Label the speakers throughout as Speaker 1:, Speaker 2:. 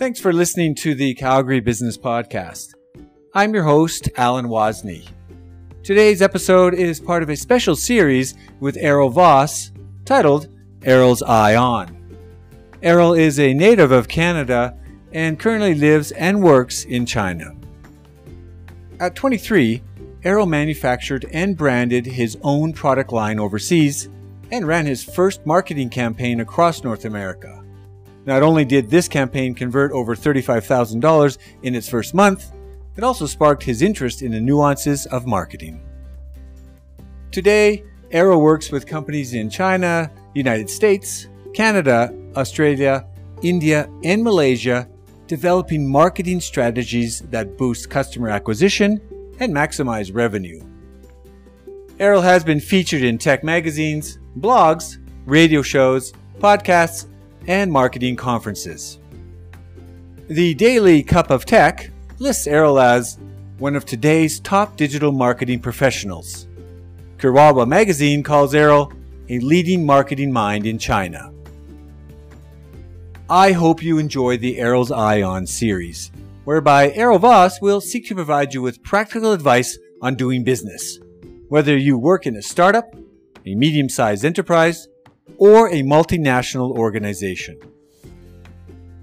Speaker 1: Thanks for listening to the Calgary Business Podcast. I'm your host, Alan Wozni. Today's episode is part of a special series with Errol Voss titled Errol's Eye On. Errol is a native of Canada and currently lives and works in China. At 23, Errol manufactured and branded his own product line overseas and ran his first marketing campaign across North America. Not only did this campaign convert over $35,000 in its first month, it also sparked his interest in the nuances of marketing. Today, Errol works with companies in China, United States, Canada, Australia, India, and Malaysia, developing marketing strategies that boost customer acquisition and maximize revenue. Errol has been featured in tech magazines, blogs, radio shows, podcasts, and marketing conferences. The Daily Cup of Tech lists Errol as one of today's top digital marketing professionals. Kewawa magazine calls Errol a leading marketing mind in China. I hope you enjoy the Errol's Eye On series, whereby Errol Voss will seek to provide you with practical advice on doing business. Whether you work in a startup, a medium sized enterprise, or a multinational organization.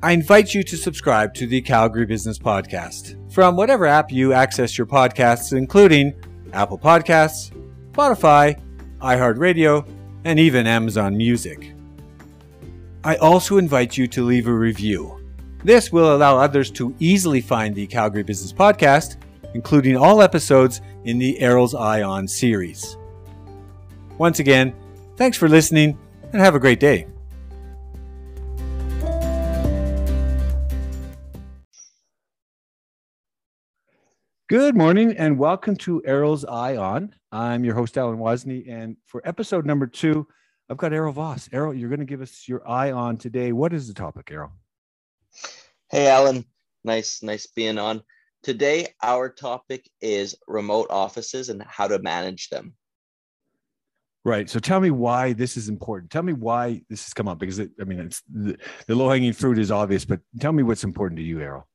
Speaker 1: I invite you to subscribe to the Calgary Business Podcast from whatever app you access your podcasts, including Apple Podcasts, Spotify, iHeartRadio, and even Amazon Music. I also invite you to leave a review. This will allow others to easily find the Calgary Business Podcast, including all episodes in the Errol's Eye On series. Once again, thanks for listening and have a great day. Good morning and welcome to Errol's Eye On. I'm your host, Alan Wozni, and for episode number two, I've got Errol Voss. Errol, you're going to give us your eye on today. What is the topic, Errol?
Speaker 2: Hey, Alan. Nice, nice being on. Today, our topic is remote offices and how to manage them.
Speaker 1: Right. So tell me why this is important. Tell me why this has come up because it, I mean, it's the, the low hanging fruit is obvious, but tell me what's important to you, Errol.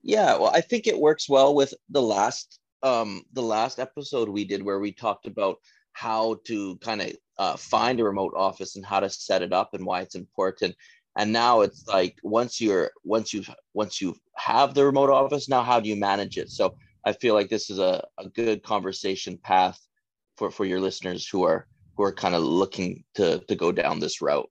Speaker 2: Yeah, well, I think it works well with the last um the last episode we did where we talked about how to kind of uh, find a remote office and how to set it up and why it's important. And now it's like once you're once you once you have the remote office, now how do you manage it? So I feel like this is a, a good conversation path for for your listeners who are who are kind of looking to to go down this route?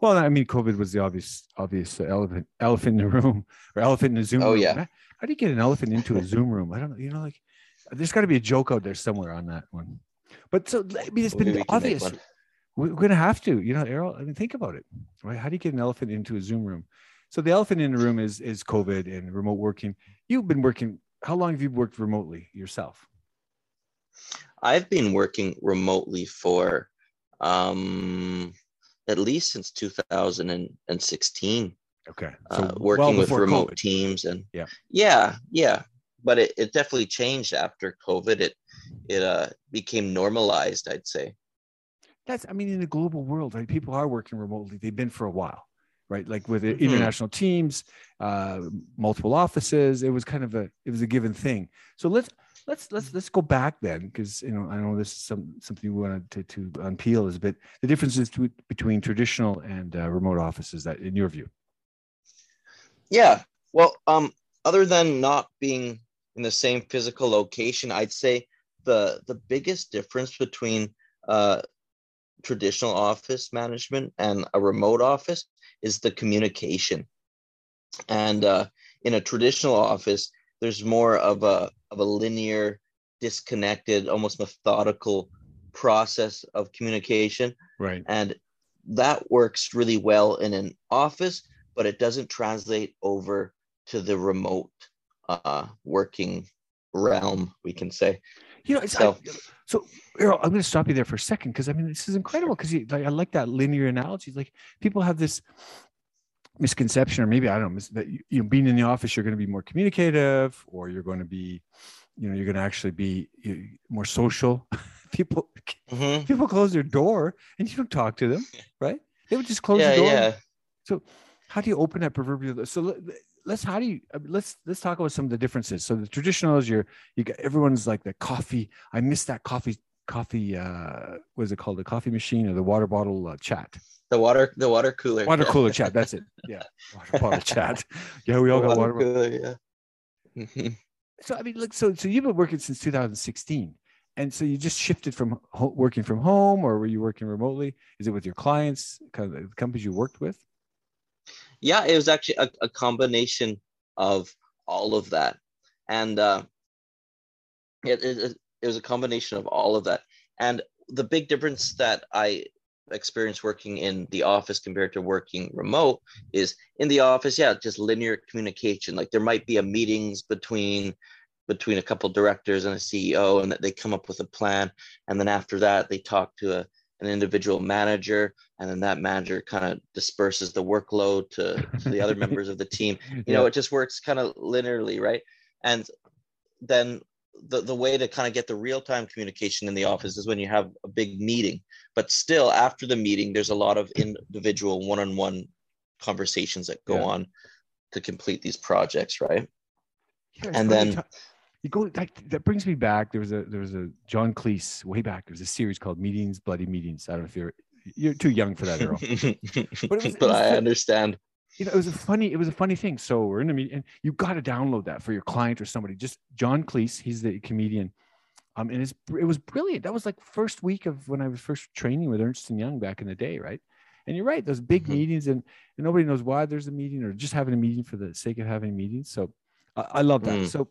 Speaker 1: Well, I mean, COVID was the obvious obvious elephant elephant in the room or elephant in the Zoom.
Speaker 2: Oh
Speaker 1: room.
Speaker 2: yeah.
Speaker 1: How do you get an elephant into a Zoom room? I don't know. You know, like there's got to be a joke out there somewhere on that one. But so I mean, it's been obvious. We're going to have to, you know, Errol. I mean, think about it, right? How do you get an elephant into a Zoom room? So the elephant in the room is is COVID and remote working. You've been working. How long have you worked remotely yourself?
Speaker 2: I've been working remotely for um, at least since 2016.
Speaker 1: Okay.
Speaker 2: Uh, so uh, working well with remote COVID. teams and
Speaker 1: yeah,
Speaker 2: yeah, yeah. But it, it definitely changed after COVID. It it uh, became normalized, I'd say.
Speaker 1: That's I mean, in the global world, right? People are working remotely. They've been for a while, right? Like with mm-hmm. international teams, uh, multiple offices. It was kind of a it was a given thing. So let's let's let's let's go back then because you know i know this is some something we wanted to, to unpeel is a bit the differences to, between traditional and uh, remote offices that in your view?
Speaker 2: Yeah. Well um other than not being in the same physical location i'd say the the biggest difference between uh traditional office management and a remote office is the communication. And uh in a traditional office there's more of a of a linear, disconnected, almost methodical process of communication.
Speaker 1: Right.
Speaker 2: And that works really well in an office, but it doesn't translate over to the remote uh, working realm, we can say.
Speaker 1: You know, so, I, so Errol, I'm going to stop you there for a second because I mean this is incredible because like, I like that linear analogy. Like people have this misconception, or maybe I don't know, that you know, being in the office, you're going to be more communicative, or you're going to be, you know, you're going to actually be more social. people, mm-hmm. people close their door, and you don't talk to them, right? They would just close
Speaker 2: yeah,
Speaker 1: the door.
Speaker 2: Yeah.
Speaker 1: So, how do you open that proverbial? So let's how do you let's let's talk about some of the differences. So the traditional is your you got everyone's like the coffee. I miss that coffee coffee. uh What is it called? The coffee machine or the water bottle uh, chat.
Speaker 2: The water the water cooler.
Speaker 1: Water cooler chat. That's it. Yeah, water bottle chat. Yeah, we all the got water, water cooler. Yeah. so I mean, look. So so you've been working since 2016 and so you just shifted from ho- working from home or were you working remotely is it with your clients kind of the companies you worked with
Speaker 2: yeah it was actually a, a combination of all of that and uh, it, it, it was a combination of all of that and the big difference that i experienced working in the office compared to working remote is in the office yeah just linear communication like there might be a meetings between between a couple directors and a CEO, and that they come up with a plan. And then after that, they talk to a, an individual manager, and then that manager kind of disperses the workload to, to the other members of the team. You yeah. know, it just works kind of linearly, right? And then the, the way to kind of get the real time communication in the mm-hmm. office is when you have a big meeting. But still, after the meeting, there's a lot of individual one on one conversations that go yeah. on to complete these projects, right? Yeah, and then
Speaker 1: you go that, that brings me back. There was a there was a John Cleese way back. There was a series called Meetings, Bloody Meetings. I don't know if you're you're too young for that, Earl.
Speaker 2: but, was, but I understand.
Speaker 1: You know, it was a funny it was a funny thing. So we're in a meeting, and you got to download that for your client or somebody. Just John Cleese, he's the comedian. Um, and it's, it was brilliant. That was like first week of when I was first training with Ernst and Young back in the day, right? And you're right, those big mm-hmm. meetings, and, and nobody knows why there's a meeting or just having a meeting for the sake of having meetings. So I, I love that. Mm. So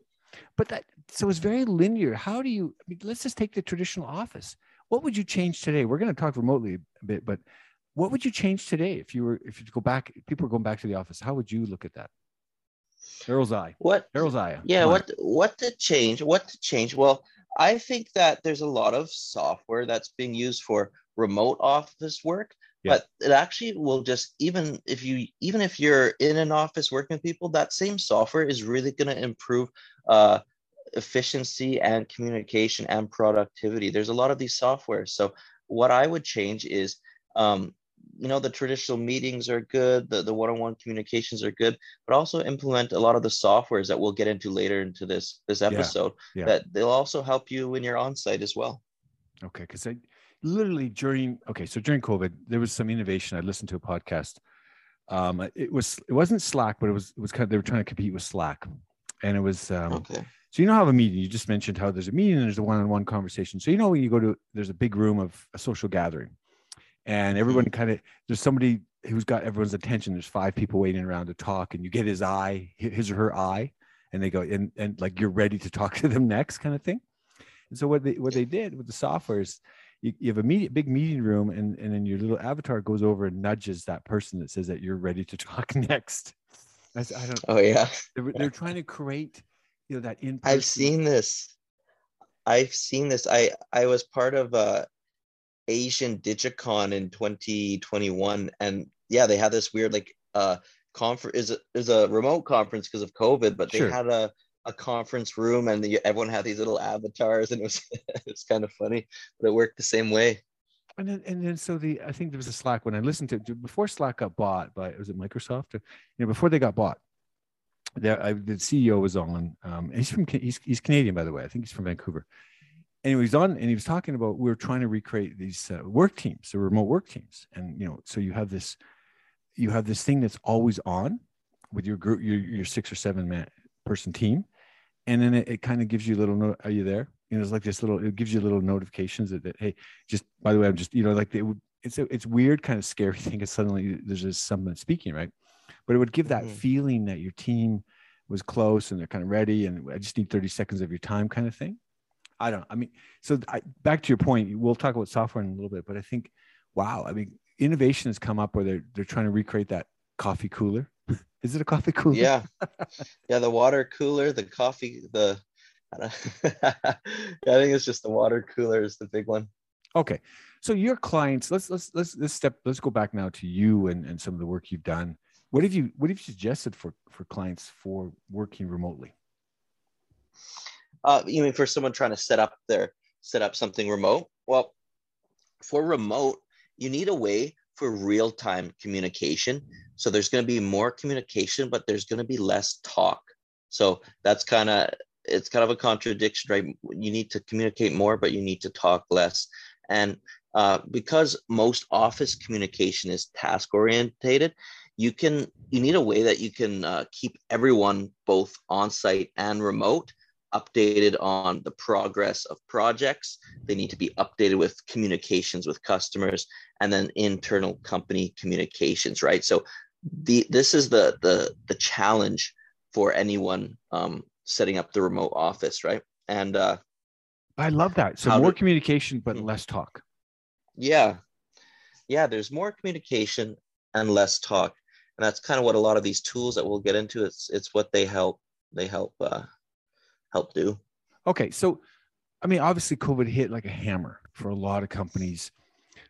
Speaker 1: but that so it's very linear. How do you? I mean, let's just take the traditional office. What would you change today? We're going to talk remotely a bit, but what would you change today if you were if you go back? People are going back to the office. How would you look at that? Earl's eye.
Speaker 2: What?
Speaker 1: Earl's eye.
Speaker 2: Yeah. What? What to change? What to change? Well, I think that there's a lot of software that's being used for remote office work yeah. but it actually will just even if you even if you're in an office working with people that same software is really going to improve uh, efficiency and communication and productivity there's a lot of these software. so what i would change is um, you know the traditional meetings are good the, the one-on-one communications are good but also implement a lot of the softwares that we'll get into later into this this episode yeah, yeah. that they'll also help you when you're on site as well.
Speaker 1: Okay because i literally during okay so during covid there was some innovation. I listened to a podcast. Um it was it wasn't slack but it was it was kind of they were trying to compete with slack. And it was um okay. so you know how a meeting you just mentioned how there's a meeting and there's a one-on-one conversation. So you know when you go to there's a big room of a social gathering and everyone mm-hmm. kind of there's somebody who's got everyone's attention there's five people waiting around to talk and you get his eye his or her eye and they go and and like you're ready to talk to them next kind of thing and so what they what they did with the software is you, you have a media, big meeting room and, and then your little avatar goes over and nudges that person that says that you're ready to talk next.
Speaker 2: I, I don't Oh yeah.
Speaker 1: They're, they're trying to create, you know, that in
Speaker 2: I've seen this. I've seen this. I, I was part of uh Asian Digicon in 2021 and yeah, they had this weird like uh conference is a, is a remote conference because of COVID, but they sure. had a a conference room and the, everyone had these little avatars and it was it's kind of funny but it worked the same way.
Speaker 1: And then and then so the i think there was a slack when i listened to before slack got bought by was it microsoft? Or, you know before they got bought there I, the ceo was on um, he's from he's, he's canadian by the way. I think he's from vancouver and he was on and he was talking about we were trying to recreate these uh, work teams the remote work teams. And you know so you have this you have this thing that's always on with your group your, your six or seven man person team. And then it, it kind of gives you a little note are you there? You know it's like this little it gives you little notifications that, that hey just by the way i'm just you know like it would it's a, it's weird kind of scary thing because suddenly there's just someone speaking right? But it would give that mm-hmm. feeling that your team was close and they're kind of ready and i just need 30 seconds of your time kind of thing i don't i mean so I, back to your point we'll talk about software in a little bit but i think wow i mean innovation has come up where they're they're trying to recreate that coffee cooler is it a coffee cooler?
Speaker 2: Yeah, yeah. The water cooler, the coffee, the. I, I think it's just the water cooler is the big one.
Speaker 1: Okay, so your clients. Let's let's let's let's step. Let's go back now to you and and some of the work you've done. What have you What have you suggested for for clients for working remotely?
Speaker 2: Uh, you mean for someone trying to set up their set up something remote? Well, for remote, you need a way for real time communication. So there's going to be more communication, but there's going to be less talk. So that's kind of it's kind of a contradiction, right? You need to communicate more, but you need to talk less. And uh, because most office communication is task orientated, you can you need a way that you can uh, keep everyone both on site and remote updated on the progress of projects. They need to be updated with communications with customers and then internal company communications, right? So the this is the the the challenge for anyone um, setting up the remote office, right? And uh,
Speaker 1: I love that. So more communication, but mm-hmm. less talk.
Speaker 2: Yeah, yeah. There's more communication and less talk, and that's kind of what a lot of these tools that we'll get into. It's it's what they help they help uh, help do.
Speaker 1: Okay, so I mean, obviously, COVID hit like a hammer for a lot of companies.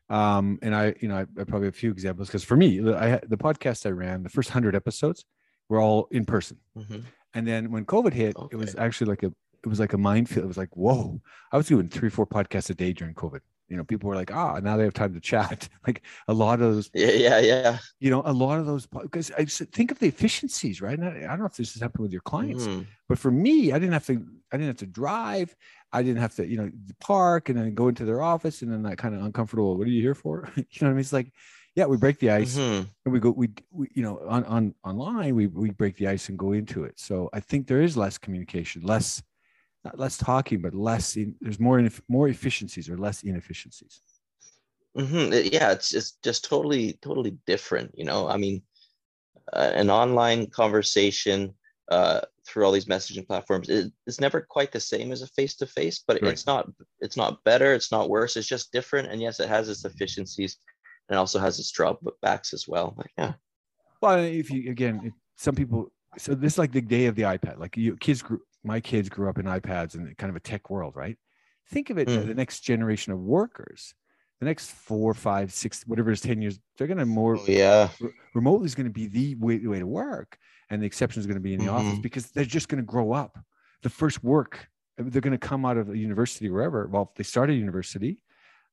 Speaker 1: Um, and I, you know, I, I probably have a few examples because for me, I the podcast I ran, the first hundred episodes were all in person, mm-hmm. and then when COVID hit, okay. it was actually like a it was like a minefield. It was like, whoa! I was doing three, four podcasts a day during COVID you know people were like ah now they have time to chat. Like a lot of those
Speaker 2: yeah yeah yeah.
Speaker 1: you know a lot of those because i think of the efficiencies right? I don't know if this has happened with your clients mm-hmm. but for me i didn't have to i didn't have to drive. I didn't have to you know park and then go into their office and then that kind of uncomfortable what are you here for? You know what i mean? It's like yeah we break the ice mm-hmm. and we go we, we you know on on online we we break the ice and go into it. So i think there is less communication less not less talking, but less. In, there's more more efficiencies or less inefficiencies.
Speaker 2: Mm-hmm. Yeah, it's it's just totally totally different. You know, I mean, uh, an online conversation uh, through all these messaging platforms it, it's never quite the same as a face to face, but right. it's not it's not better. It's not worse. It's just different. And yes, it has its efficiencies, and also has its drawbacks as well. But yeah.
Speaker 1: Well, if you again, some people so this is like the day of the iPad. Like you kids grew, my kids grew up in iPads and kind of a tech world, right? Think of it, mm. the next generation of workers, the next four, five, six, whatever is, 10 years, they're going to more,
Speaker 2: oh, yeah,
Speaker 1: re- remotely is going to be the way, way to work. And the exception is going to be in the mm-hmm. office because they're just going to grow up. The first work, they're going to come out of a university, wherever. Well, they start a university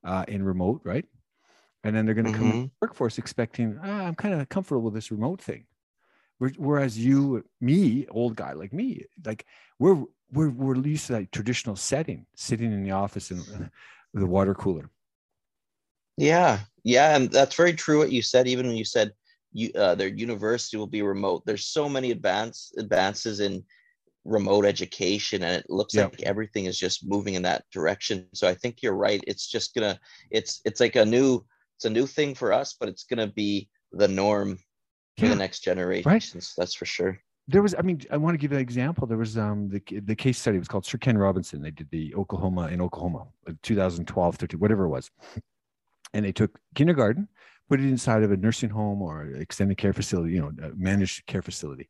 Speaker 1: uh, in remote, right? And then they're going to mm-hmm. come to the workforce expecting, ah, I'm kind of comfortable with this remote thing. Whereas you, me, old guy like me, like we're we're we're used to that traditional setting, sitting in the office and the water cooler.
Speaker 2: Yeah, yeah, and that's very true. What you said, even when you said you, uh, their university will be remote. There's so many advance advances in remote education, and it looks like everything is just moving in that direction. So I think you're right. It's just gonna, it's it's like a new, it's a new thing for us, but it's gonna be the norm for yeah. the next generations. Right. That's for sure.
Speaker 1: There was, I mean, I want to give an example. There was um the the case study was called Sir Ken Robinson. They did the Oklahoma in Oklahoma, uh, 2012, 13, whatever it was, and they took kindergarten, put it inside of a nursing home or extended care facility, you know, managed care facility.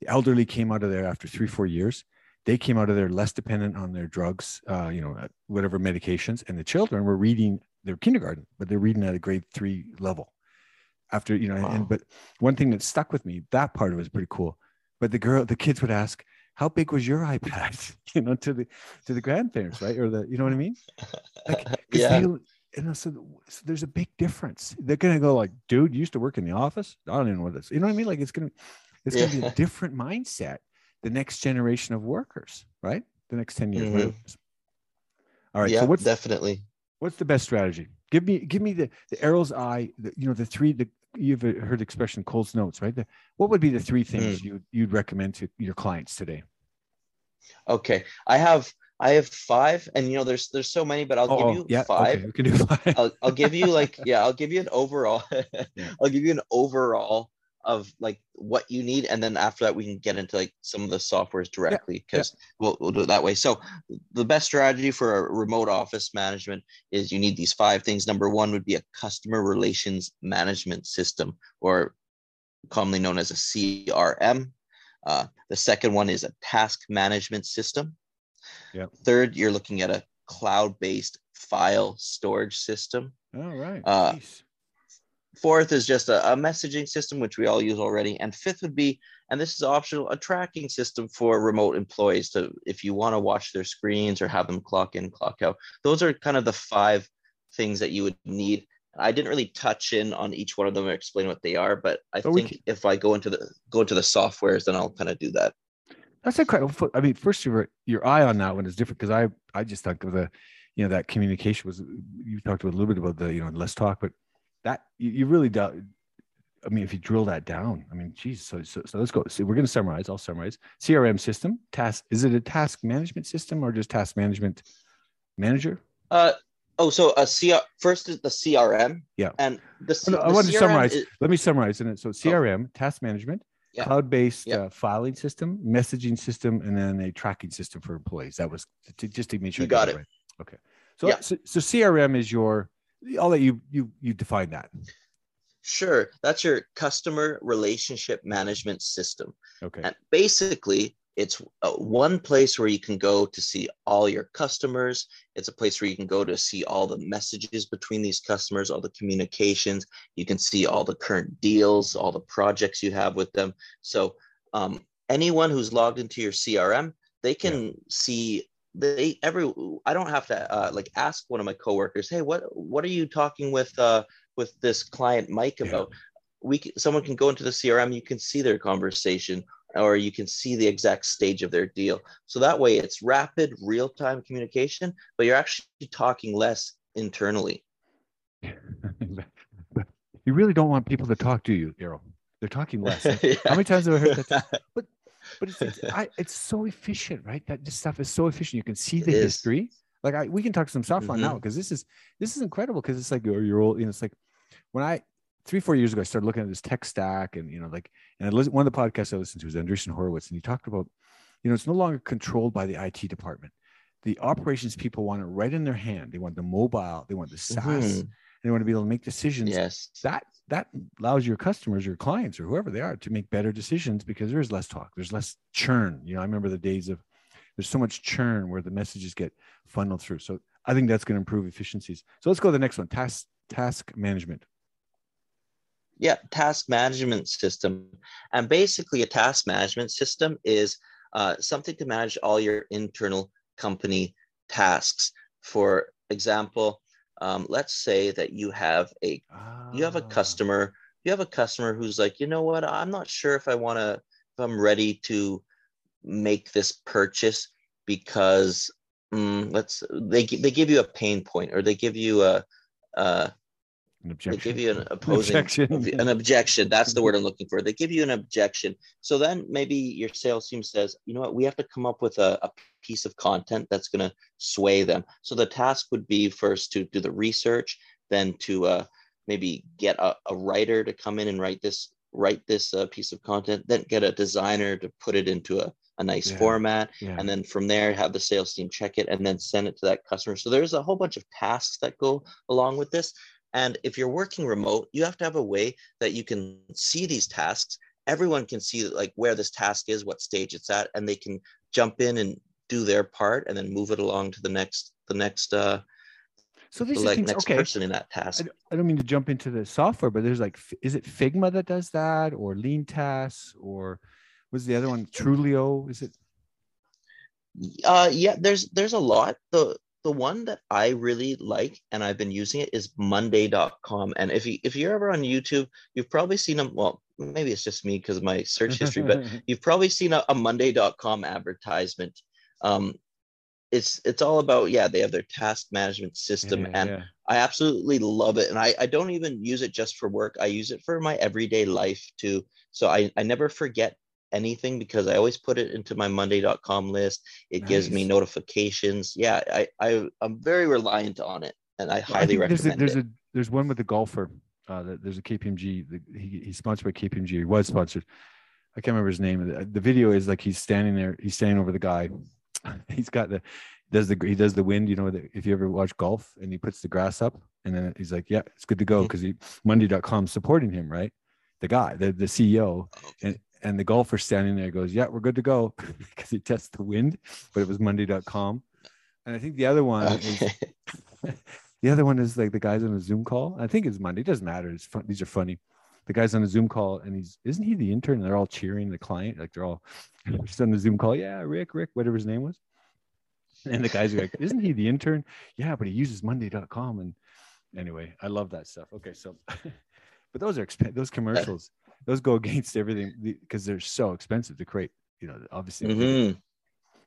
Speaker 1: The elderly came out of there after three, four years. They came out of there less dependent on their drugs, uh, you know, whatever medications, and the children were reading their kindergarten, but they're reading at a grade three level after you know wow. and but one thing that stuck with me that part was pretty cool. But the girl the kids would ask how big was your ipad? You know to the to the grandparents right? Or the you know what i mean? Like
Speaker 2: yeah. They,
Speaker 1: and so, so there's a big difference. They're gonna go like dude you used to work in the office? I don't even know what this you know what i mean? Like it's gonna it's gonna be a different mindset the next generation of workers right? The next 10 years mm-hmm. all right
Speaker 2: yeah
Speaker 1: so what's
Speaker 2: definitely.
Speaker 1: what's the best strategy? Give me give me the the Errol's eye the, you know the three the you've heard the expression Cole's notes, right? What would be the three things mm. you you'd recommend to your clients today?
Speaker 2: Okay, I have I have five, and you know, there's there's so many, but I'll oh, give you yeah, five. Okay, we can do five. I'll, I'll give you like yeah, I'll give you an overall. yeah. I'll give you an overall of like what you need and then after that we can get into like some of the softwares directly because yeah, yeah. we'll, we'll do it that way. So the best strategy for a remote office management is you need these five things. Number one would be a customer relations management system or commonly known as a crm uh, the second one is a task management system.
Speaker 1: Yep.
Speaker 2: third you're looking at a cloud-based file storage system.
Speaker 1: All right.
Speaker 2: Uh, nice Fourth is just a, a, messaging system, which we all use already. And fifth would be, and this is optional, a tracking system for remote employees to, if you want to watch their screens or have them clock in, clock out. Those are kind of the five things that you would need I didn't really touch in on each one of them or explain what they are, but I think if I go into the go into the softwares, then I'll kind of do that.
Speaker 1: That's incredible. I mean, first your your eye on that one is different because I I just thought of the, you know, that communication was. You talked a little bit about the you know less talk, but that you, really do. I mean, if you drill that down, I mean, geez. So so, so let's go. So we're going to summarize. I'll summarize. CRM system task. Is it a task management system or just task management manager?
Speaker 2: Uh oh, so a CR first is the CRM.
Speaker 1: Yeah.
Speaker 2: And the, C-
Speaker 1: Oh, no, I
Speaker 2: the
Speaker 1: want to summarize.
Speaker 2: is-
Speaker 1: Let me summarize in it. So CRM, task management,
Speaker 2: Yeah.
Speaker 1: cloud-based
Speaker 2: Yeah.
Speaker 1: uh, filing system, messaging system, and then a tracking system for employees. That was to, just to make sure
Speaker 2: You
Speaker 1: I
Speaker 2: got
Speaker 1: it
Speaker 2: it.
Speaker 1: right. Okay. So,
Speaker 2: Yeah.
Speaker 1: so so CRM is your. I'll let you you you define that.
Speaker 2: Sure, that's your customer relationship management system.
Speaker 1: Okay.
Speaker 2: And basically, it's uh, one place where you can go to see all your customers. It's a place where you can go to see all the messages between these customers, all the communications. You can see all the current deals, all the projects you have with them. So, um, anyone who's logged into your CRM, they can see they every. I don't have to uh, like ask one of my coworkers, "Hey, what what are you talking with uh, with this client Mike
Speaker 1: Yeah.
Speaker 2: about?" We can, someone can go into the CRM. You can see their conversation or you can see the exact stage of their deal. So that way it's rapid, real time communication, but you're actually talking less internally.
Speaker 1: you really don't want people to talk to you, Errol. They're talking less. How many times have I heard that? But it's it's, I, it's so efficient, right? That this stuff is so efficient. You can see the history. Like I, we can talk some software now
Speaker 2: Mhm.
Speaker 1: because this is this is incredible because it's like your your old, you know, it's like when I three four years ago I started looking at this tech stack and you know like and I listened, one of the podcasts I listened to was Andreessen Horowitz and he talked about you know it's no longer controlled by the IT department. The operations people want it right in their hand. They want the mobile. They want the SaaS.
Speaker 2: Mhm.
Speaker 1: They want to be able to make decisions
Speaker 2: Yes.
Speaker 1: that that allows your customers your clients or whoever they are to make better decisions because there's less talk there's less churn you know i remember the days of there's so much churn where the messages get funneled through so i think that's going to improve efficiencies so let's go to the next one task task management
Speaker 2: Yeah, task management system. And basically, a task management system is uh, something to manage all your internal company tasks. For example, um, let's say that you have a you have a
Speaker 1: Ah,
Speaker 2: customer you have a customer who's like you know what? I'm not sure if i want to if i'm ready to make this purchase because mm, let's they, they give you a pain point or they give you a uh,
Speaker 1: an
Speaker 2: they
Speaker 1: objection.
Speaker 2: give you an opposing
Speaker 1: objection.
Speaker 2: an objection. That's the word i'm looking for. They give you an objection. So then maybe your sales team says you know what? We have to come up with a, a piece of content that's going to sway them. So the task would be first to do the research then to uh, maybe get a, a writer to come in and write this write this uh, piece of content then get a designer to put it into a, a nice
Speaker 1: Yeah.
Speaker 2: format
Speaker 1: yeah.
Speaker 2: and then from there have the sales team check it and then send it to that customer. So there's a whole bunch of tasks that go along with this and if you're working remote you have to have a way that you can see these tasks everyone can see like where this task is what stage it's at and they can jump in and do their part and then move it along to the next the next uh
Speaker 1: so
Speaker 2: the
Speaker 1: these are
Speaker 2: like
Speaker 1: things
Speaker 2: next
Speaker 1: okay
Speaker 2: person in that task
Speaker 1: don't, I don't mean to jump into the software, but there's like, is it Figma that does that, or Lean Tasks, or was the other one Trulio? Is it?
Speaker 2: uh yeah there's there's a lot the the one that i really like and i've been using it is monday.com and if you if you're ever on youtube you've probably seen them well maybe it's just me because of my search history but you've probably seen a, a monday.com advertisement. Um it's it's all about yeah they have their task management system
Speaker 1: Yeah,
Speaker 2: and
Speaker 1: yeah.
Speaker 2: i absolutely love it. And I, I don't even use it just for work. I use it for my everyday life too. So i, I never forget anything because i always put it into my monday.com list it gives me notifications yeah I, I i'm very reliant on it and i
Speaker 1: I
Speaker 2: highly
Speaker 1: think there's a,
Speaker 2: recommend
Speaker 1: there's
Speaker 2: it
Speaker 1: a there's one with the golfer. Uh, there's a KPMG. The, he, he's sponsored by KPMG. He was sponsored. I can't remember his name. The, the video is like he's standing there. He's standing over the guy. He's got the does the he does the wind. You know, the, if you ever watch golf, and he puts the grass up, and then he's like, "Yeah, it's good to go," because he Monday.com supporting him, right? The guy, the the CEO, and and the golfer standing there goes, "Yeah, we're good to go," because he tests the wind, but it was Monday.com. And I think the other one is the other one is like the guys on a Zoom call. I think it's Monday. It doesn't matter. It's fun. These are funny. The guy's on a Zoom call and he's isn't he the intern? And they're all cheering the client. Like they're all just on the Zoom call. Yeah, Rick, Rick, whatever his name was. And the guys are like, isn't he the intern? Yeah, but he uses Monday.com. And anyway, I love that stuff. Okay, so, but those are exp- those commercials. Those go against everything because they're so expensive to create. You know, obviously.
Speaker 2: Mhm.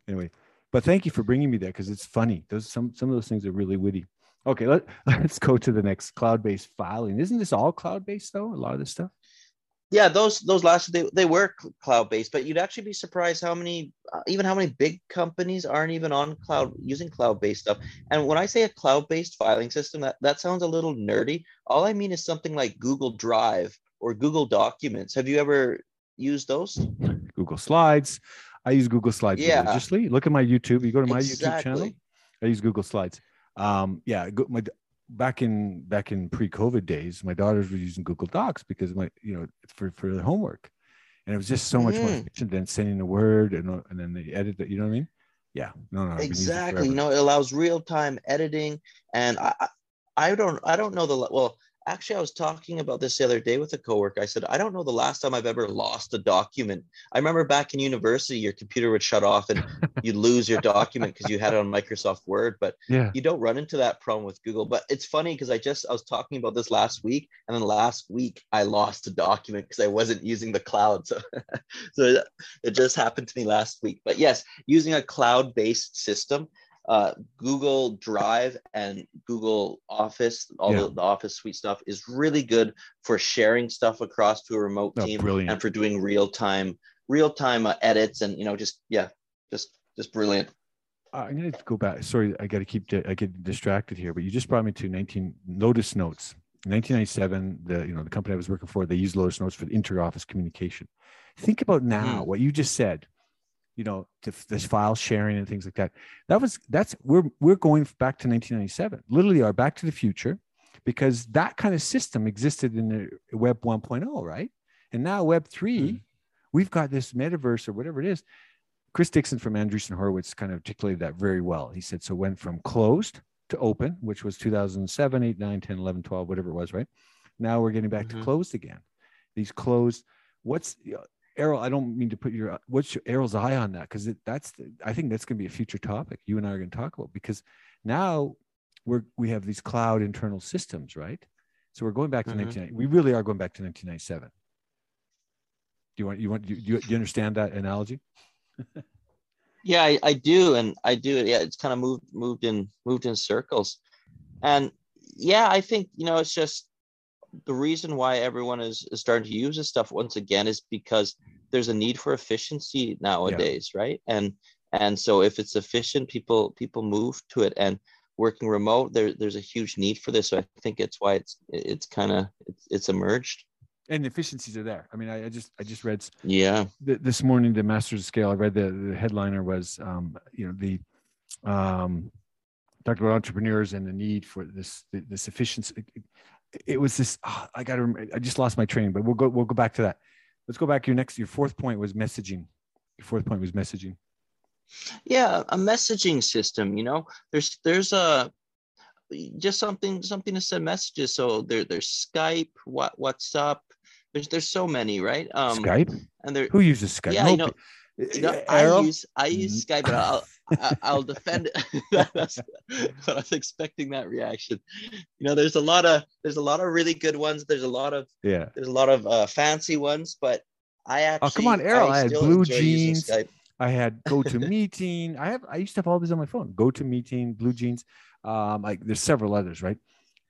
Speaker 1: Anyway, but thank you for bringing me there because it's funny. Those some some of those things are really witty. Okay, let let's go to the next cloud-based filing. Isn't this all cloud-based though? A lot of this stuff.
Speaker 2: Yeah, those those last they, they were cloud based, but you'd actually be surprised how many uh, even how many big companies aren't even on cloud using cloud based stuff. And when I say a cloud based filing system, that that sounds a little nerdy. All I mean is something like Google Drive or Google Documents. Have you ever used those?
Speaker 1: Google Slides. I use Google Slides
Speaker 2: Yeah.
Speaker 1: religiously. Look at my YouTube. You go to my YouTube channel. I use Google Slides. Um, yeah, go, my back in back in pre-COVID days, my daughters were using Google Docs because my you know for for their homework, and it was just so much more
Speaker 2: Mhm.
Speaker 1: efficient than sending a word and and then they edit it. You know what I mean? Yeah. No, no. I've been using it
Speaker 2: exactly you know it allows real-time editing and I I don't i don't know the well actually i was talking about this the other day with a coworker. I said i don't know the last time i've ever lost a document. I remember back in university your computer would shut off and you'd lose your document because you had it on microsoft word but
Speaker 1: Yeah.
Speaker 2: you don't run into that problem with google. But it's funny because i just i was talking about this last week and then last week i lost a document because i wasn't using the cloud. So so it- it just happened to me last week. But yes using a cloud-based system uh, google drive and google office all
Speaker 1: Yeah.
Speaker 2: the, the office suite stuff is really good for sharing stuff across to a remote
Speaker 1: Oh,
Speaker 2: team
Speaker 1: brilliant.
Speaker 2: and for doing real-time real-time uh, edits and you know just yeah just just brilliant
Speaker 1: Uh, I'm going to go back. Sorry, I got to keep. di- I get distracted here, but you just brought me to 19 Lotus Notes. 1997, the you know the company I was working for, they used Lotus Notes for the inter-office communication. Think about now
Speaker 2: Mhm.
Speaker 1: what you just said. You know, to this file sharing and things like that. That was that's we're we're going back to 1997. Literally, our Back to the Future, because that kind of system existed in the Web 1.0, right? And now Web 3,
Speaker 2: Mhm.
Speaker 1: we've got this metaverse or whatever it is. Chris Dixon from Andreessen Horowitz kind of articulated that very well. He said, so went from closed to open, which was 2007, 8, 9, 10, 11, 12, whatever it was, right? Now we're getting back
Speaker 2: Mhm.
Speaker 1: to closed again. These closed, what's, Errol, I don't mean to put your, what's your, Errol's eye on that? Because that's, the, I think that's going to be a future topic you and I are going to talk about because now we're, we have these cloud internal systems, right? So we're going back to.
Speaker 2: Mm-hmm.
Speaker 1: 1990. We really are going back to 1997. Do you want, you want, do you, do you understand that analogy?
Speaker 2: Yeah, I, I do, and I do. Yeah, it's kind of moved moved in moved in circles, and yeah, I think you know it's just the reason why everyone is, is starting to use this stuff once again is because there's a need for efficiency nowadays, right? And and so if it's efficient, people people move to it, and working remote, there there's a huge need for this. So I think it's why it's it's kind of it's, it's emerged.
Speaker 1: and efficiencies are there. I mean, I, I just I just read
Speaker 2: Yeah.
Speaker 1: th- this morning the Masters of Scale. I read the, the headliner was um, you know the um, talked about entrepreneurs and the need for this this efficiency. It, was this. ah, I got to. I just lost my train, but we'll go we'll go back to that. Let's go back. Your next your fourth point was messaging. Your fourth point was messaging.
Speaker 2: yeah a messaging system you know there's there's a just something something to send messages so there there's skype what whatsapp there's there's so many right um
Speaker 1: Skype.
Speaker 2: and there
Speaker 1: Who uses Skype?
Speaker 2: yeah you know, you know i use i use skype but i'll I- i'll defend it That's what i was expecting that reaction you know there's a lot of there's a lot of really good ones there's a lot of
Speaker 1: yeah.
Speaker 2: there's a lot of uh, fancy ones but i actually
Speaker 1: Oh, come on, Errol, I had
Speaker 2: still
Speaker 1: blue jeans. I had go to meeting. I have I used to have all these on my phone. Go to meeting, blue jeans. Um, like there's several others, right?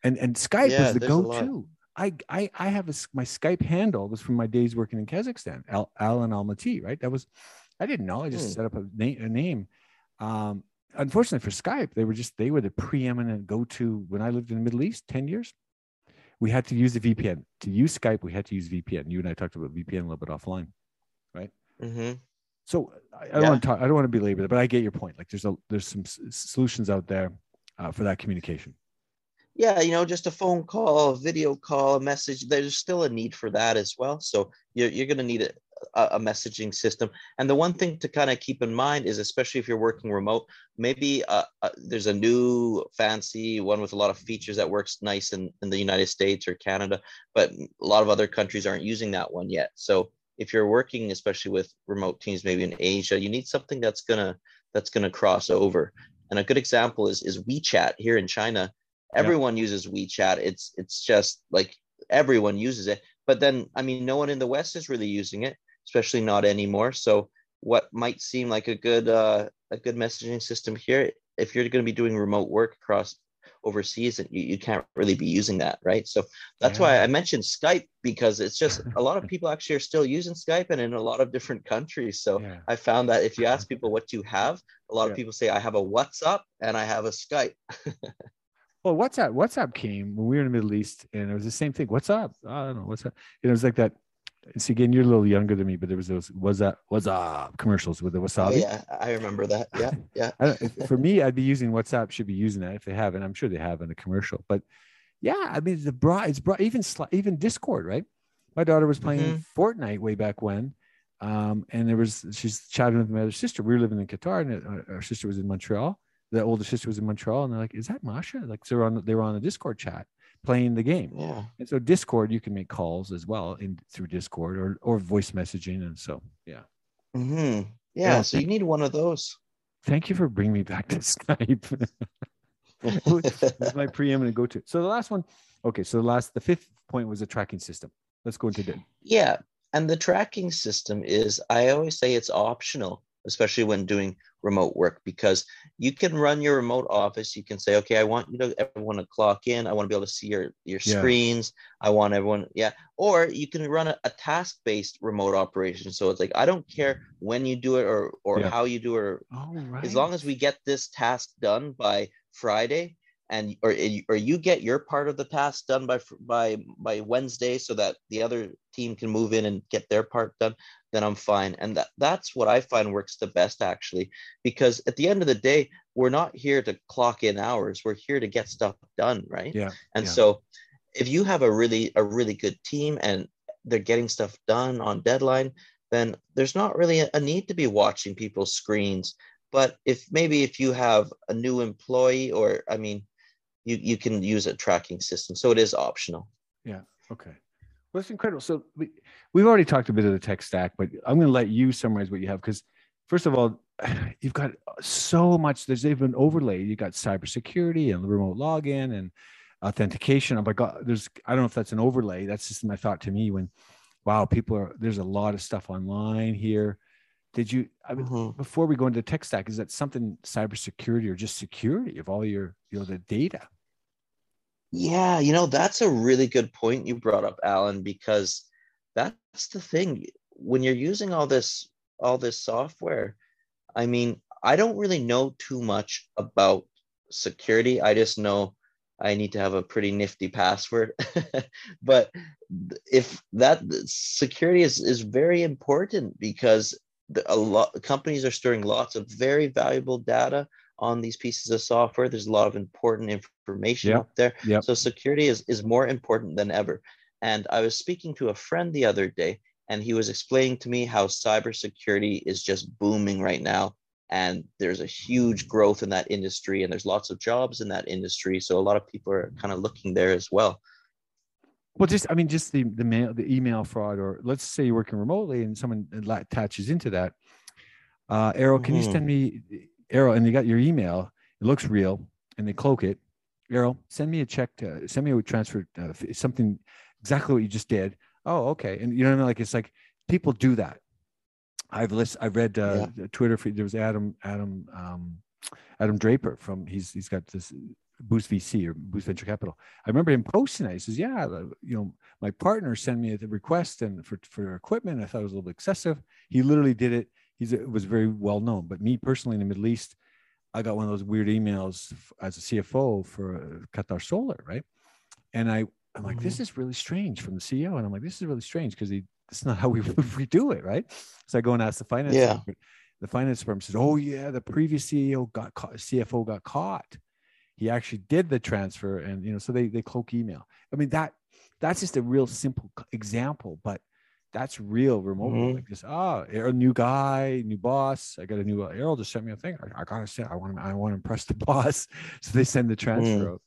Speaker 1: And and Skype
Speaker 2: Yeah,
Speaker 1: was the
Speaker 2: lot.
Speaker 1: go-to. I I I have a my Skype handle was from my days working in Kazakhstan. Al, Alan Almaty, right? That was I didn't know. I just
Speaker 2: Hmm.
Speaker 1: set up a name. A name. Um, unfortunately for Skype, they were just they were the preeminent go-to when I lived in the Middle East ten years. We had to use the VPN to use Skype. We had to use VPN. You and I talked about VPN a little bit offline.
Speaker 2: Mhm.
Speaker 1: So I, I
Speaker 2: Yeah.
Speaker 1: don't want to talk. I don't want to belabor that, but I get your point. Like there's a there's some s- solutions out there uh, for that communication.
Speaker 2: yeah you know just a phone call a video call a message there's still a need for that as well so you're, you're going to need a, a, a messaging system. And the one thing to kind of keep in mind is especially if you're working remote maybe uh, uh, there's a new fancy one with a lot of features that works nice in, in the united states or canada but a lot of other countries aren't using that one yet. So if you're working especially with remote teams maybe in asia you need something that's going to that's to cross over. And a good example is is wechat here in china. Everyone uses WeChat. It's it's just like everyone uses it. But then I mean no one in the West is really using it, especially not anymore. So what might seem like a good uh, a good messaging system here, if you're going to be doing remote work across overseas and you, you can't really be using that right so that's yeah. why i mentioned skype because it's just a lot of people actually are still using skype and in a lot of different countries so yeah. i found that if you ask people what you have a lot yeah. of people say i have a whatsapp and i have a skype
Speaker 1: well whatsapp whatsapp came when we were in the middle east and it was the same thing what's up i don't know what's up it was like that See again, you're a little younger than me, but there was those was that was uh commercials with the wasabi.
Speaker 2: Oh, yeah, I remember that. Yeah, yeah.
Speaker 1: for me, I'd be using WhatsApp. Should be using that if they haven't. I'm sure they have in a commercial. But yeah, I mean the broad it's broad even even Discord, right? My daughter was playing mm-hmm. Fortnite way back when, um, and there was she's chatting with my other sister. We were living in Qatar, and our sister was in Montreal. The older sister was in Montreal, and they're like, "Is that Masha?" Like, so they're on they were on a Discord chat playing the game.
Speaker 2: Yeah.
Speaker 1: And so Discord, you can make calls as well in through Discord or or voice messaging, and so yeah.
Speaker 2: Mm-hmm. Yeah, yeah. So you need one of those.
Speaker 1: Thank you for bringing me back to Skype. it's my preeminent go-to. So the last one, okay. So the last, the fifth point was a tracking system. Let's go into that.
Speaker 2: Yeah, and the tracking system is, I always say it's optional especially when doing remote work because you can run your remote office you can say okay i want you to everyone to clock in i want to be able to see your your yeah. screens i want everyone yeah or you can run a, a task based remote operation so it's like i don't care when you do it or or yeah. how you do it or, right. as long as we get this task done by friday and or or you get your part of the task done by by by Wednesday so that the other team can move in and get their part done then I'm fine. And that that's what I find works the best actually because at the end of the day we're not here to clock in hours. We're here to get stuff done right?
Speaker 1: Yeah
Speaker 2: and
Speaker 1: yeah.
Speaker 2: so if you have a really a really good team and they're getting stuff done on deadline then there's not really a, a need to be watching people's screens. But if maybe if you have a new employee or i mean you you can use a tracking system. So it is optional.
Speaker 1: Yeah. Okay. Well, that's incredible. So we, we've already talked a bit of the tech stack, but I'm going to let you summarize what you have because, first of all, you've got so much. There's even overlay. You got cybersecurity and remote login and authentication. Oh my God, there's I don't know if that's an overlay. That's just my thought to me when, wow, people are there's a lot of stuff online here. Did you I mean, mm-hmm. before we go into tech stack, is that something cybersecurity or just security of all your you know the data?
Speaker 2: Yeah, you know, that's a really good point you brought up, Alan, because that's the thing. When you're using all this all this software, I mean, I don't really know too much about security. I just know I need to have a pretty nifty password. but if that security is, is very important because a lot companies are storing lots of very valuable data on these pieces of software. There's a lot of important information
Speaker 1: yep.
Speaker 2: up there.
Speaker 1: Yep.
Speaker 2: So security is, is more important than ever. And I was speaking to a friend the other day, and he was explaining to me how cybersecurity is just booming right now. And there's a huge growth in that industry, and there's lots of jobs in that industry. So a lot of people are kind of looking there as well.
Speaker 1: Well, just I mean, just the the mail, the email fraud, or let's say you're working remotely and someone attaches into that. Uh, Errol, can mm-hmm. you send me Errol? And you got your email. It looks real, and they cloak it. Errol, send me a check. To, send me a transfer. Uh, something exactly what you just did. Oh, okay. And you know what I mean? Like it's like people do that. I've listened. I've read uh, yeah. Twitter. There was Adam Adam um, Adam Draper from. He's he's got this Boost VC or Boost Venture Capital. I remember him posting that. He says, "Yeah, you know, my partner sent me the request and for for equipment. I thought it was a little bit excessive. He literally did it. He's it was very well known. But me personally in the Middle East, I got one of those weird emails as a CFO for Qatar Solar, right? And I I'm like, mm-hmm. this is really strange from the CEO, and I'm like, this is really strange because he it's not how we we do it, right? So I go and ask the finance.
Speaker 2: Yeah.
Speaker 1: The finance firm says, "Oh yeah, the previous CEO got caught, CFO got caught." He actually did the transfer and you know so they they cloak email. I mean that that's just a real simple example but that's real remote mm-hmm. like this oh a new guy new boss i got a new uh, errol just sent me a thing i, I gotta say i want to i want to impress the boss. So they send the transfer mm. out.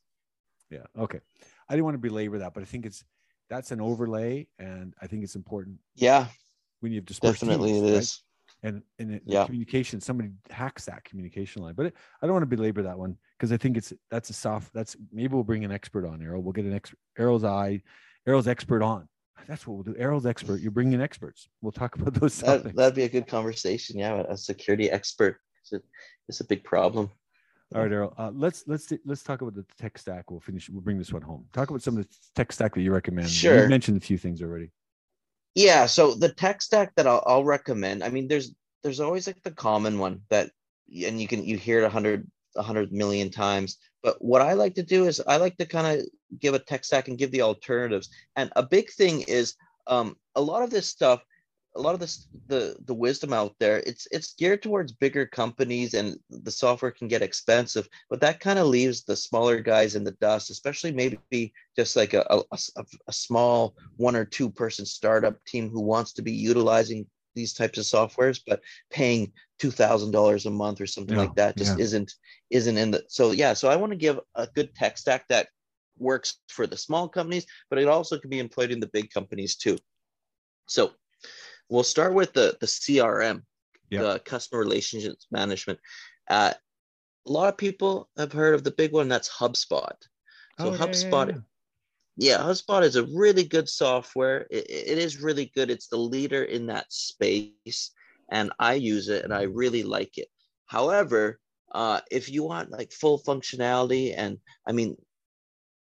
Speaker 1: Yeah okay. I didn't want to belabor that but i think it's that's an overlay and i think it's important.
Speaker 2: Yeah.
Speaker 1: When you have dispersed
Speaker 2: definitely teams, it right? is
Speaker 1: and and it, yeah. communication somebody hacks that communication line but it, i don't want to belabor that one because I think it's that's a soft. That's maybe we'll bring an expert on Errol. We'll get an expert. Errol's eye, Errol's expert on. That's what we'll do. Errol's expert. You bring in experts. We'll talk about those.
Speaker 2: That, that'd be a good conversation. Yeah, a security expert. It's a, it's a big problem.
Speaker 1: All right, Errol. Uh, let's let's let's talk about the tech stack. We'll finish. We'll bring this one home. Talk about some of the tech stack that you recommend.
Speaker 2: Sure.
Speaker 1: You mentioned a few things already.
Speaker 2: Yeah. So the tech stack that I'll, I'll recommend. I mean, there's there's always like the common one that, and you can you hear it a hundred a hundred million times. But what I like to do is I like to kind of give a tech stack and give the alternatives. And a big thing is um, a lot of this stuff a lot of this the the wisdom out there it's it's geared towards bigger companies and the software can get expensive but that kind of leaves the smaller guys in the dust especially maybe just like a, a, a, small one or two person startup team who wants to be utilizing these types of softwares but paying $2000 a month or something yeah, like that just yeah. isn't isn't in the so yeah so i want to give a good tech stack that works for the small companies but it also can be employed in the big companies too so We'll start with the the CRM, yep. the customer relationships management. Uh, a lot of people have heard of the big one that's HubSpot. So oh, HubSpot, yeah, yeah, yeah, HubSpot is a really good software. It, it is really good. It's the leader in that space, and I use it and I really like it. However, uh, if you want like full functionality, and I mean,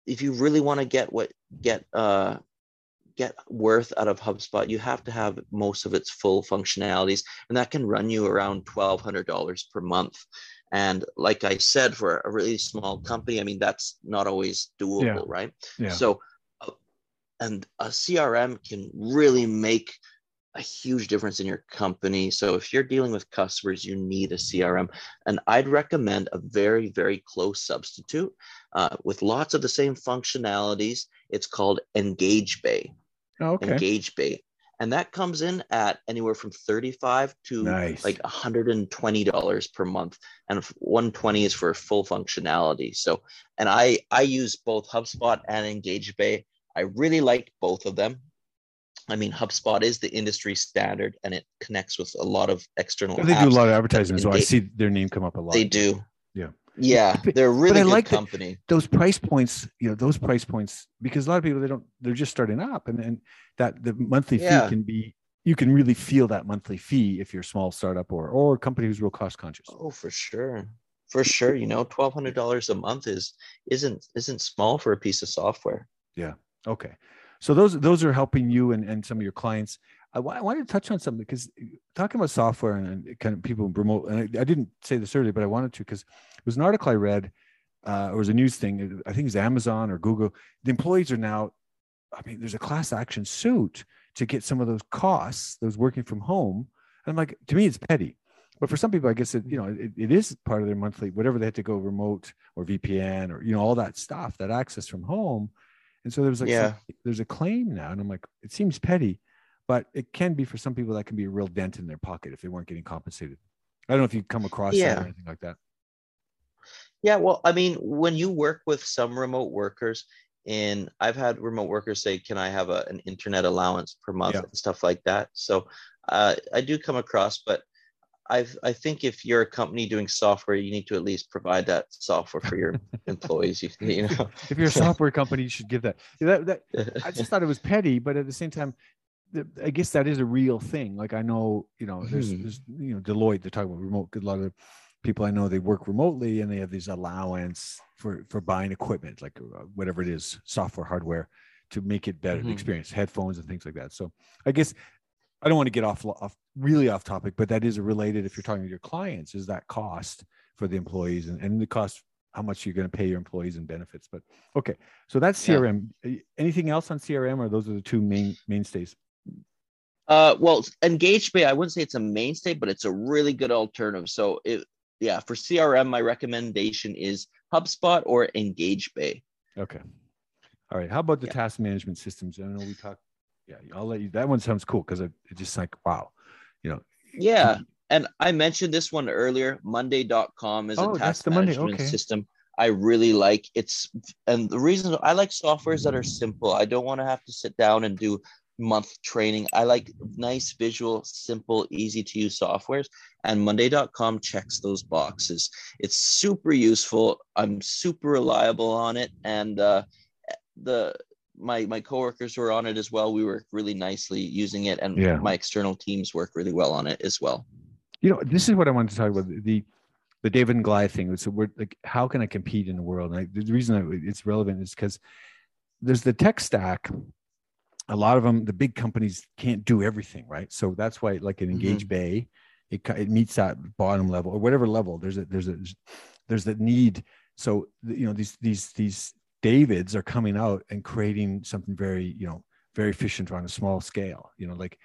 Speaker 2: if you really want to get what get uh, get worth out of HubSpot, you have to have most of its full functionalities, and that can run you around $1,200 per month. And like I said, for a really small company, I mean, that's not always doable, yeah. right? Yeah. So, uh, and a CRM can really make a huge difference in your company. So if you're dealing with customers, you need a CRM. And I'd recommend a very, very close substitute uh, with lots of the same functionalities. It's called EngageBay
Speaker 1: okay.
Speaker 2: EngageBay. And that comes in at anywhere from 35 to nice. like $120 per month. And 120 is for full functionality. So, and I, I use both HubSpot and EngageBay. I really like both of them. I mean, HubSpot is the industry standard and it connects with a lot of external.
Speaker 1: They do a lot of advertising as well. I see their name come up a lot.
Speaker 2: They do.
Speaker 1: Yeah.
Speaker 2: Yeah, they're really good like company.
Speaker 1: those price points, you know, those price points because a lot of people they don't they're just starting up and and that the monthly yeah. fee can be you can really feel that monthly fee if you're a small startup or or a company who's real cost conscious.
Speaker 2: Oh, for sure. For sure, you know, twelve hundred dollars a month is isn't isn't small for a piece of software.
Speaker 1: Yeah. Okay. So those those are helping you and, and some of your clients. I, I wanted to touch on something because talking about software and, and kind of people remote, and I, I, didn't say this earlier, but I wanted to because it was an article I read, uh, it was a news thing. I think it's Amazon or Google. The employees are now, I mean, there's a class action suit to get some of those costs, those working from home. And I'm like, to me, it's petty. But for some people, I guess it, you know, it, it is part of their monthly, whatever they had to go remote or VPN or, you know, all that stuff, that access from home. And so there was like, yeah. Some, there's a claim now. And I'm like, it seems petty but it can be for some people that can be a real dent in their pocket if they weren't getting compensated. I don't know if you come across yeah. that or anything like that.
Speaker 2: Yeah, well, I mean, when you work with some remote workers, and I've had remote workers say, "Can I have a, an internet allowance per month?" Yeah. and stuff like that. So uh, I do come across, but I I think if you're a company doing software, you need to at least provide that software for your employees. You, you, know,
Speaker 1: if you're a software company, you should give that. that, that I just thought it was petty, but at the same time, I guess that is a real thing. Like I know, you know, there's, mm-hmm. there's you know, Deloitte. They're talking about remote. A lot of people I know they work remotely and they have these allowance for for buying equipment, like uh, whatever it is, software, hardware, to make it better, mm-hmm. the experience, headphones and things like that. So I guess I don't want to get off off really off topic, but that is related. If you're talking to your clients, is that cost for the employees and, and the cost how much you're going to pay your employees and benefits. But okay, so that's CRM. Yeah. Anything else on CRM, or those are the two main mainstays?
Speaker 2: Uh, well, EngageBay, I wouldn't say it's a mainstay, but it's a really good alternative. So, it, yeah, for CRM, my recommendation is HubSpot or EngageBay.
Speaker 1: Okay. All right. How about the yeah. task management systems? I know we talked. Yeah, I'll let you. That one sounds cool because it, it's just like wow, you know.
Speaker 2: Yeah, and I mentioned this one earlier. Monday.com is oh, a task management okay. system. I really like it's and the reason I like softwares that are simple. I don't want to have to sit down and do month training. I like nice visual, simple, easy to use softwares, and Monday.com checks those boxes. It's super useful. I'm super reliable on it, and uh, the my my coworkers were on it as well. We work really nicely using it, and
Speaker 1: Yeah.
Speaker 2: my external teams work really well on it as well.
Speaker 1: You know, this is what I wanted to talk about the the David and Goliath thing. So we're like, how can I compete in the world? And I, the reason I, it's relevant is because there's the tech stack. A lot of them, the big companies can't do everything, right? So that's why, like an Engage Bay, it it meets that bottom level or whatever level. There's a there's a there's the need. So you know these these these Davids are coming out and creating something very you know very efficient on a small scale. You know, like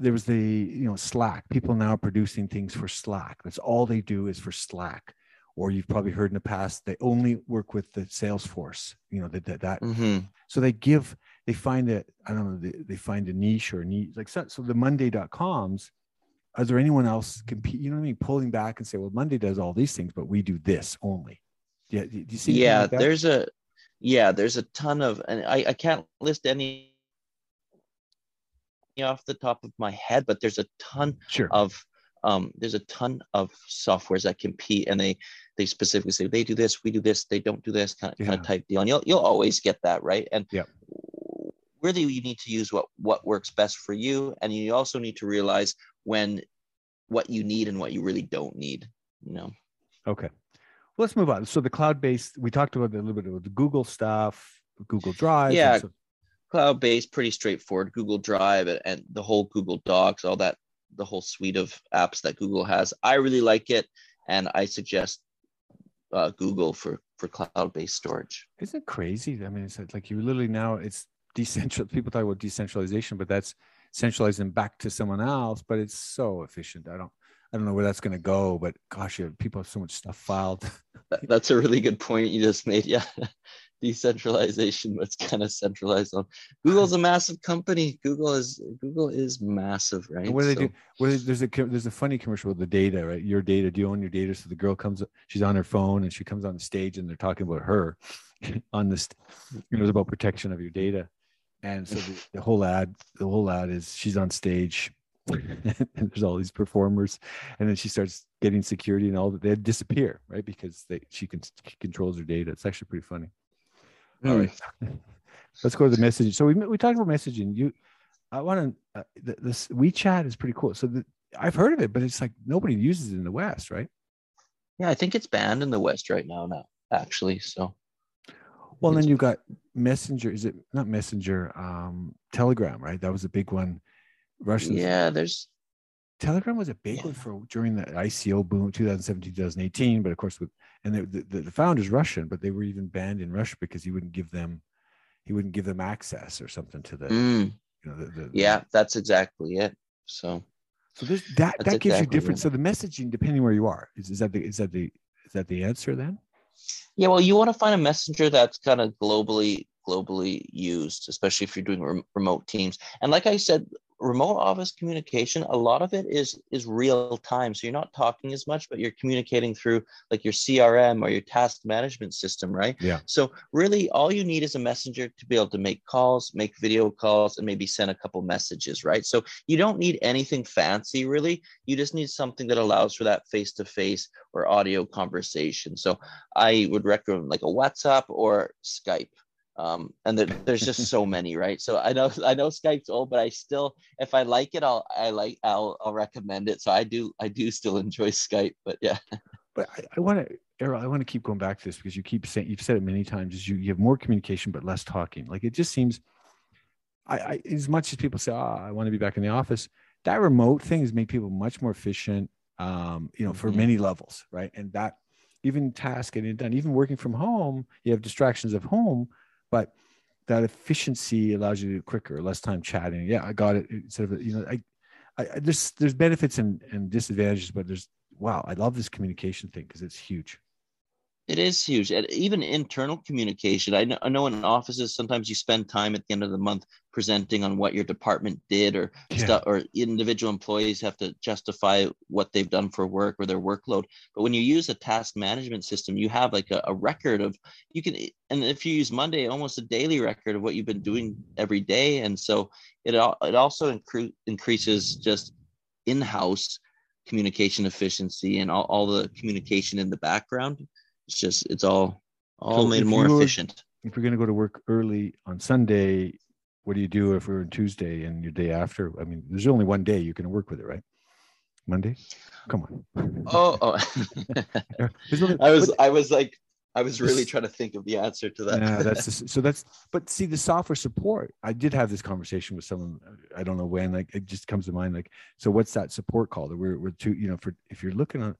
Speaker 1: there was the you know slack people now are producing things for slack that's all they do is for slack or you've probably heard in the past they only work with the salesforce you know that that, that
Speaker 2: Mm-hmm.
Speaker 1: so they give they find a i don't know they, they find a niche or a niche like so, so the monday.coms is there anyone else compete you know what i mean? Pulling back and say well monday does all these things but we do this only. Yeah do you see
Speaker 2: yeah
Speaker 1: like
Speaker 2: there's a yeah there's a ton of and I, I can't list any off the top of my head but there's a ton
Speaker 1: sure.
Speaker 2: of um, there's a ton of softwares that compete and they they specifically say they do this we do this they don't do this kind of, kind of type deal. And you'll, you'll always get that right? And
Speaker 1: Yeah.
Speaker 2: Really you need to use what what works best for you and you also need to realize when what you need and what you really don't need you know
Speaker 1: Okay. Well, let's move on. So the cloud-based, we talked about a little bit of the Google stuff, Google Drive.
Speaker 2: Yeah.
Speaker 1: so-
Speaker 2: cloud based pretty straightforward google drive and, and the whole google docs all that the whole suite of apps that google has i really like it and i suggest uh, google for for cloud based storage
Speaker 1: Isn't it crazy? I mean, it's like you literally now it's decentralized. People talk about decentralization, but that's centralizing back to someone else. But it's so efficient. I don't, I don't know where that's going to go. But gosh, you people have so much stuff filed.
Speaker 2: That's a really good point you just made yeah decentralization but it's kind of centralized on google's a massive company google is google is massive right
Speaker 1: And what do they
Speaker 2: So-
Speaker 1: do? There's a there's a funny commercial with the data, right? Your data. Do you own your data? So the girl comes, she's on her phone, and she comes on the stage, and they're talking about her on this. It was about protection of your data, and so the, the whole ad, the whole ad is she's on stage, and there's all these performers, and then she starts getting security, and all that they disappear, right? Because they she can she controls her data. It's actually pretty funny. All
Speaker 2: Hmm.
Speaker 1: right. Let's go to the messaging. So we we talked about messaging. You, I want to. Uh, th- this WeChat is pretty cool. So the, I've heard of it, but it's like nobody uses it in the West, right?
Speaker 2: yeah i think it's banned in the west right now now actually so
Speaker 1: Well, then you've got Messenger. Is it not Messenger? Um, Telegram, right? That was a big one. Russians.
Speaker 2: yeah there's
Speaker 1: Telegram was a big
Speaker 2: Yeah.
Speaker 1: one for during the ICO boom, 2017, 2018. But of course, with and the, the the founder's Russian, but they were even banned in Russia because he wouldn't give them, he wouldn't give them access or something to the,
Speaker 2: Mm,
Speaker 1: you know, the, the
Speaker 2: yeah that's exactly it so
Speaker 1: So there's that that gives you different. So the messaging, depending where you are, is, is that the is that the is that the answer then?
Speaker 2: Yeah, well, you want to find a messenger that's kind of globally globally used, especially if you're doing rem- remote teams. And like I said, remote office communication, a lot of it is is real time. So you're not talking as much, but you're communicating through like your CRM or your task management system, right?
Speaker 1: Yeah.
Speaker 2: So really, all you need is a messenger to be able to make calls, make video calls, and maybe send a couple messages, right? So you don't need anything fancy, really. You just need something that allows for that face to face or audio conversation. So I would recommend like a WhatsApp or Skype. Um, and there, there's just so many, right? So I know I know Skype's old, but I still, if I like it, I'll I like I'll I'll recommend it. So I do I do still enjoy Skype, but yeah,
Speaker 1: But I, I want to, Errol, I want to keep going back to this because you keep saying you've said it many times. Is you, you have more communication but less talking. Like it just seems, I, I as much as people say, "Ah, I want to be back in the office," that remote thing has made people much more efficient. Um, you know, for
Speaker 2: Mhm.
Speaker 1: many levels, right? And that even task getting done, even working from home, you have distractions of home, but that efficiency allows you to do quicker, less time chatting. Yeah, I got it. Instead of you know, I, I I- there's there's benefits and and disadvantages, but there's wow, I love this communication thing because it's huge.
Speaker 2: It is huge. And even internal communication. I know, I know in offices, sometimes you spend time at the end of the month presenting on what your department did or yeah. stuff, or individual employees have to justify what they've done for work or their workload. But when you use a task management system, you have like a, a record of, you can, and if you use Monday, almost a daily record of what you've been doing every day. And so it, it also incre- increases just in-house communication efficiency and all, all the communication in the background it's just it's all all so made more efficient.
Speaker 1: If you're going to go to work early on Sunday, what do you do if we're on Tuesday and your day after? I mean, there's only one day you can work with it, right? Monday. Come
Speaker 2: on. Oh, oh. I was I was like I was really trying to think of the answer to that.
Speaker 1: yeah, that's the, so that's but see the software support. I did have this conversation with someone. I don't know when. Like it just comes to mind. Like so, what's that support called? We're we're too you know for if you're looking on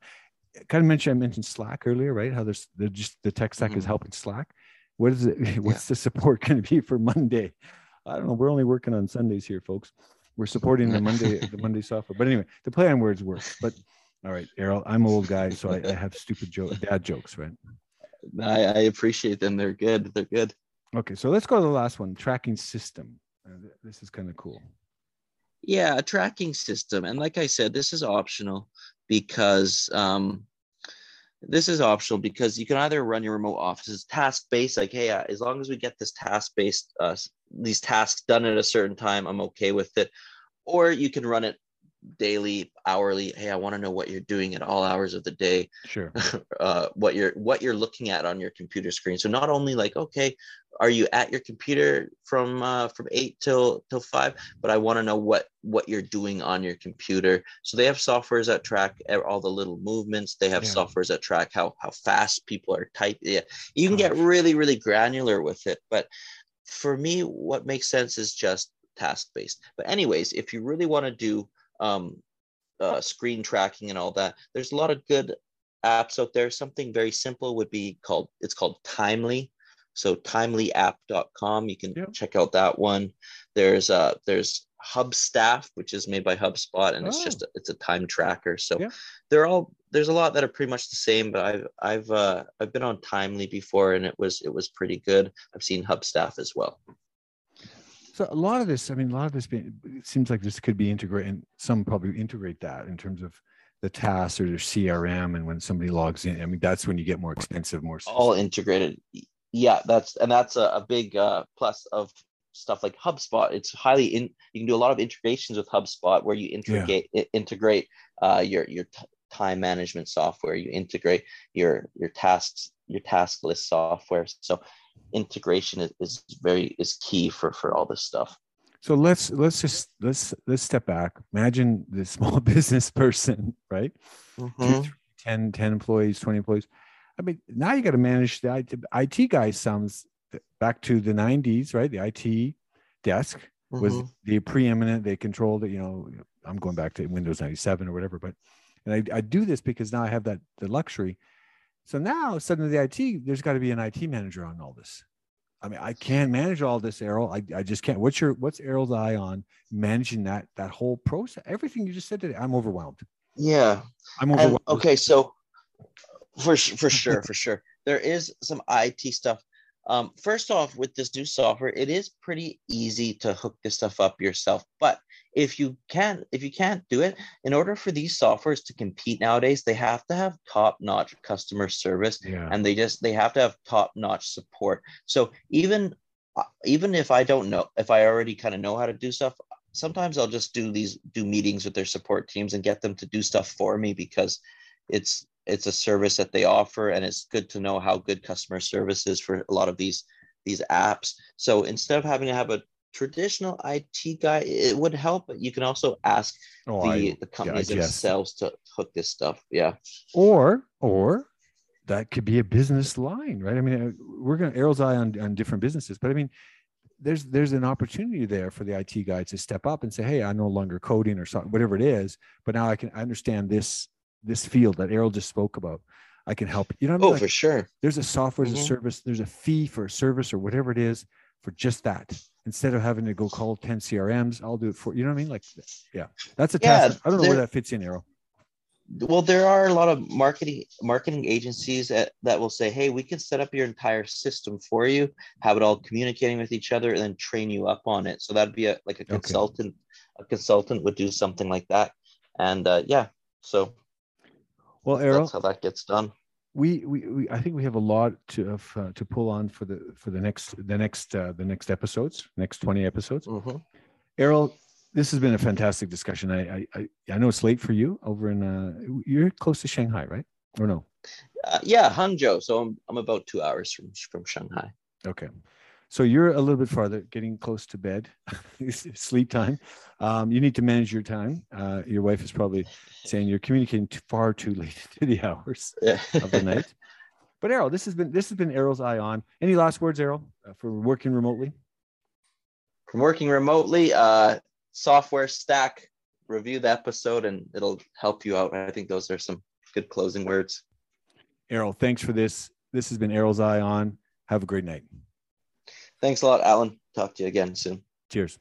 Speaker 1: kind of mentioned I mentioned Slack earlier, right? How there's just the tech stack mm-hmm. is helping Slack. What is it? What's yeah. the support going to be for Monday? I don't know. We're only working on Sundays here, folks. We're supporting the Monday the Monday software. But anyway, the play on words works. But all right, Errol, I'm an old guy, so I, I have stupid joke dad jokes, right?
Speaker 2: I, I appreciate them. They're good. They're good.
Speaker 1: Okay, so let's go to the last one. Tracking system. Uh, this is kind of cool.
Speaker 2: Yeah, a tracking system, and like I said, this is optional because um, this is optional because you can either run your remote offices task based, like hey, uh, as long as we get this task based, uh, these tasks done at a certain time, I'm okay with it, or you can run it daily hourly hey i want to know what you're doing at all hours of the day.
Speaker 1: Sure.
Speaker 2: Uh, what you're what you're looking at on your computer screen. So not only like okay are you at your computer from uh, from eight till till five but i want to know what what you're doing on your computer. So they have softwares that track all the little movements. They have yeah. softwares that track how how fast people are typing yeah you can get really really granular with it. But for me what makes sense is just task based but anyways if you really want to do um, uh, screen tracking and all that. There's a lot of good apps out there. Something very simple would be called it's called Timely. So timelyapp.com. You can check out that one. There's uh there's Hubstaff, which is made by HubSpot, and oh. it's just a, it's a time tracker. So yeah. they're all there's a lot that are pretty much the same. But I've I've uh, I've been on Timely before, and it was it was pretty good. I've seen Hubstaff as well.
Speaker 1: So a lot of this, I mean, a lot of this being, it seems like this could be integrated, and some probably integrate that in terms of the tasks or their CRM, and when somebody logs in, I mean, that's when you get more expensive, more
Speaker 2: all integrated. Yeah, that's and that's a, a big uh, plus of stuff like HubSpot. It's highly in. You can do a lot of integrations with HubSpot where you integrate yeah. integrate uh, your your t- time management software. You integrate your your tasks your task list software. So integration is, is very is key for for all this stuff.
Speaker 1: So let's let's just let's let's step back. Imagine the small business person right? Mm-hmm. Two, three, 10 10 employees 20 employees. I mean now you got to manage the IT, IT guy sounds back to the 90s right? The it desk was mm-hmm. the preeminent they controlled it you know i'm going back to windows 97 or whatever but and I, I do this because now i have that the luxury so now suddenly the IT, there's got to be an IT manager on all this. I mean, I can't manage all this, Errol. I, I just can't. What's your what's Errol's eye on managing that that whole process? Everything you just said today, I'm overwhelmed.
Speaker 2: Yeah,
Speaker 1: I'm overwhelmed.
Speaker 2: And, okay, so for for sure, for sure, there is some IT stuff um, first off, with this new software, it is pretty easy to hook this stuff up yourself. But if you can't if you can't do it, in order for these softwares to compete nowadays, they have to have top-notch customer service, yeah. and they just they have to have top-notch support. So even uh, even if I don't know, if I already kind of know how to do stuff, sometimes I'll just do these do meetings with their support teams and get them to do stuff for me because it's it's a service that they offer and it's good to know how good customer service is for a lot of these these apps so instead of having to have a traditional IT guy, it would help. But you can also ask oh, the, I, the companies yeah, themselves to hook this stuff. Yeah.
Speaker 1: Or or that could be a business line, right? I mean, uh, we're going to Errol's eye on, on different businesses, but I mean, there's there's an opportunity there for the IT guy to step up and say, hey, I'm no longer coding or something, whatever it is, but now I can I understand this this field that Errol just spoke about. I can help. You know, I
Speaker 2: mean? oh, like, for sure.
Speaker 1: There's a software as mm-hmm. a service. There's a fee for a service or whatever it is for just that. Instead of having to go call 10 CRMs, I'll do it for you know what I mean? Like, yeah, that's a yeah, task. I don't know where that fits in, Errol.
Speaker 2: well there are a lot of marketing marketing agencies that, that will say hey we can set up your entire system for you have it all communicating with each other and then train you up on it so that'd be a like a consultant okay. a consultant would do something like that and uh, yeah so
Speaker 1: well Errol,
Speaker 2: that's how that gets done
Speaker 1: we, we, we I think we have a lot to of, uh, to pull on for the for the next the next uh, the next episodes next 20 episodes mm-hmm. Errol this has been a fantastic discussion. I, I, I know it's late for you over in, uh, you're close to Shanghai, right? Or no?
Speaker 2: Uh, yeah, Hangzhou. So I'm, I'm about two hours from, from Shanghai.
Speaker 1: Okay. So you're a little bit farther, getting close to bed, sleep time. Um, you need to manage your time. Uh, your wife is probably saying you're communicating too, far too late to the hours yeah. of the night. But Errol, this has been this has been Errol's eye on. Any last words, Errol, uh, for working remotely?
Speaker 2: From working remotely, uh, software stack, review the episode, and it'll help you out. I think those are some good closing words.
Speaker 1: Errol, thanks for this. This has been Errol's Eye On. Have a great night.
Speaker 2: Thanks a lot, Alan. Talk to you again soon.
Speaker 1: Cheers.